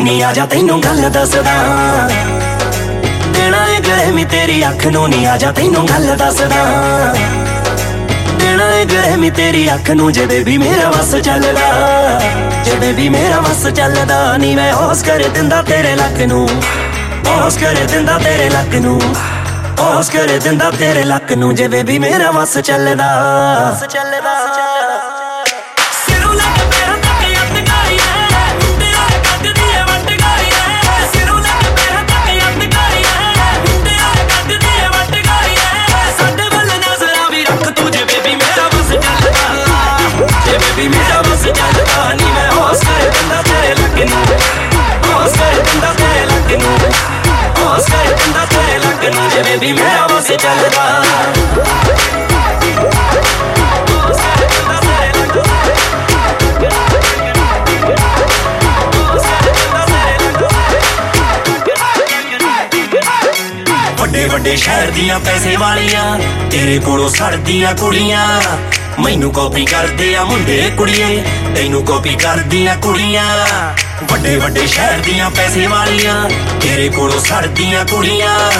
ਨੀ ਆ ਜਾ ਤੈਨੂੰ ਗੱਲ ਦੱਸਦਾ ਦੇਣਾ ਏ ਗਲੇ ਮੀ ਤੇਰੀ ਅੱਖ ਨੂੰ ਨੀ ਆ ਜਾ ਤੈਨੂੰ ਗੱਲ ਦੱਸਦਾ ਦੇਣਾ ਏ ਗਲੇ ਮੀ ਤੇਰੀ ਅੱਖ ਨੂੰ ਜੇ ਬੇਬੀ ਮੇਰਾ ਵਸ ਚੱਲਦਾ ਜੇ ਬੇਬੀ ਮੇਰਾ ਵਸ ਚੱਲਦਾ ਨੀ ਮੈਂ ਹੋਸ ਕਰ ਦਿੰਦਾ ਤੇਰੇ ਲੱਕ ਨੂੰ ਹੋਸ ਕਰ ਦਿੰਦਾ ਤੇਰੇ ਲੱਕ ਨੂੰ ਹੋਸ ਕਰ ਦਿੰਦਾ ਤੇਰੇ ਲੱਕ ਨੂੰ ਜੇ ਬੇਬੀ ਮੇਰਾ ਵਸ ਚੱਲਦਾ। ਵਸ ਚੱਲਦਾ ਸਿਰੋਂ ਲੱਗ ਪੈਰਾਂ ਤੱਕ ਅੱਤ ਗਾਈ ਐ ਮੁੰਡਿਆਂ ਦੇ ਕੱਦ ਦੀ ਐ ਵੱਟ ਗਾਈ ਐ। ਸਿਰੋਂ ਲੱਗ ਪੈਰਾਂ ਤੱਕ ਅੱਤ ਗਾਈ ਐ ਮੁੰਡਿਆਂ ਦੇ ਕੱਦ ਦੀ ਐ ਵੱਟ ਗਾਈ ਐ। ਸਾਡੇ ਵੱਲ ਨਜ਼ਰਾਂ ਵੀ ਰੱਖ ਤੂੰ ਜੇ ਬੇਬੀ ਮੇਰਾ ਬਸ ਚੱਲਦਾ। ਜੇ ਬੇਬੀ ਮੇਰਾ ਬਸ ਚੱਲਦਾ, ਨੀ ਮੈਂ ਹੋਸ ਕਰ ਦਿੰਦਾ ਤੇਰੇ ਲੱਕ ਨੂੰ। ਲੱਕ ਨੂੰ ਜੇ ਬੇਬੀ ਮੇਰਾ ਬਸ ਚੱਲਦਾ ਹੋਸ ਕਰ ਦਿੰਦਾ ਤੇਰੇ ਲੱਕ ਨੂੰ ਵੱਡੇ ਵੱਡੇ ਸ਼ਹਿਰ ਦੀਆਂ ਪੈਸੇ ਵਾਲੀਆਂ, ਤੇਰੇ ਕੋਲੋਂ ਸੜਦੀਆਂ ਕੁੜੀਆਂ। ਮੈਨੂੰ ਕਾਪੀ ਕਰਦੇ ਆ ਮੁੰਡੇ, ਕੁੜੀਏ, ਤੈਨੂੰ ਕਾਪੀ ਕਰਦੀਆਂ ਕੁੜੀਆਂ। ਵੱਡੇ ਵੱਡੇ ਸ਼ਹਿਰ ਦੀਆਂ ਪੈਸੇ ਵਾਲੀਆਂ, ਤੇਰੇ ਕੋਲੋਂ ਸੜਦੀਆਂ ਕੁੜੀਆਂ।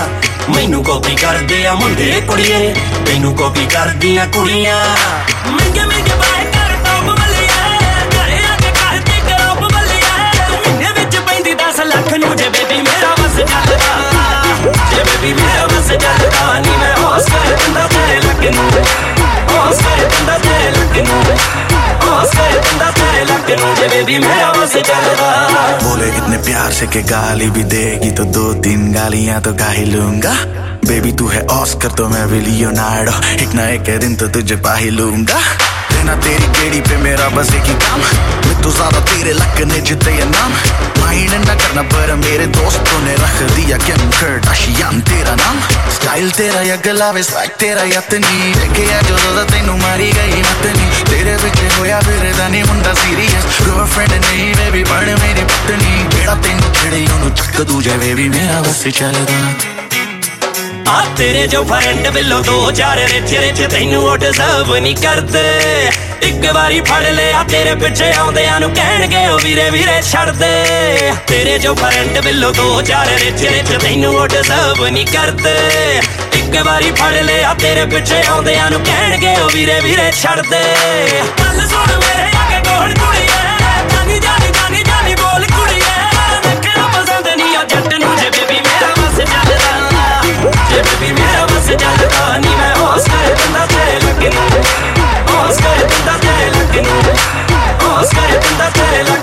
ਮੈਨੂੰ ਕਾਪੀ ਕਰਦੇ ਆ ਮੁੰਡੇ ਕੁੜੀਏ ਤੈਨੂੰ ਕਾਪੀ ਕਰਦੀਆਂ ਕੁੜੀਆਂ। ਮਹਿੰਗੇ ਮਹਿੰਗੇ ਬਾਏ बोले, इतने प्यार से के गाली भी देगी तो दो तीन गालियाँ तो गा ही लूँगा। बेबी तू है ऑस्कर तो मैं भी लियोनार्डो एक ना एक दिन तो तुझे पा ही लूँगा। देना तेरी केड़ी पे मेरा बस एक ही काम। मैं तो ज़्यादा तेरे लक ने जीते ये नाम। माइंड ना करना पर मेरे दोस्तों ने रख दिया कि हम तेरा नाम। ਸਟਾਈਲ ਤੇਰਾ ਯਾ ਗਲਾਵੇ ਸਵਾਈਕ ਤੇਰਾ ਯਾ ਤਨੀ ਦੇਖਿਆ ਜਦੋਂ ਦਾ ਤੈਨੂੰ ਮਾਰੀ ਗਈ ਮਤਨੀ ਤੇਰੇ ਵਿੱਚ ਹੋਇਆ ਫਿਰਦਾ ਨਹੀਂ ਮੁੰਡਾ ਸੀਰੀਅਸ ਗਰਲਫ੍ਰੈਂਡ ਨਹੀਂ ਬੇਬੀ ਬਣ ਮੇਰੀ ਪਤਨੀ। ਜਿਹੜਾ ਤੈਨੂੰ ਛੜੇ ਉਹਨੂੰ ਤੱਕ ਦੂਜੇ ਬੇਬੀ ਮੇਰਾ ਬਸ ਚੱਲਦਾ। ਆ ਤੇਰੇ ਜੋ ਫਰੈਂਡ ਬਿੱਲੋ ਦੋ ਚਾਰ ਰਿਚ ਰਿਚ ਤੈਨੂੰ ਉਹ ਡਿਜ਼ਰਵ ਨਹੀਂ ਕਰਦੇ। ਇੱਕ ਵਾਰੀ ਫੜ ਲਿਆ ਤੇਰੇ ਪਿੱਛੇ ਆਉਂਦਿਆਂ ਨੂੰ ਕਹਿਣਗੇ ਉਹ ਵੀਰੇ ਵੀਰੇ ਛੱਡ ਦੇ ਤੇਰੇ ਜੋ ਫਰੈਂਡ ਬਿੱਲੋ ਦੋ ਚਾਰ ਰਿਚ ਰਿਚ ਤੈਨੂੰ ਉਹ ਡਿਜ਼ਰਵ ਨਹੀਂ ਕਰਦੇ। ਇੱਕ ਵਾਰੀ ਫੜ ਲਿਆ ਤੇਰੇ ਪਿੱਛੇ ਆਉਂਦਿਆਂ ਨੂੰ ਕਹਿਣਗੇ ਉਹ ਵੀਰੇ ਵੀਰੇ ਛੱਡ ਦੇ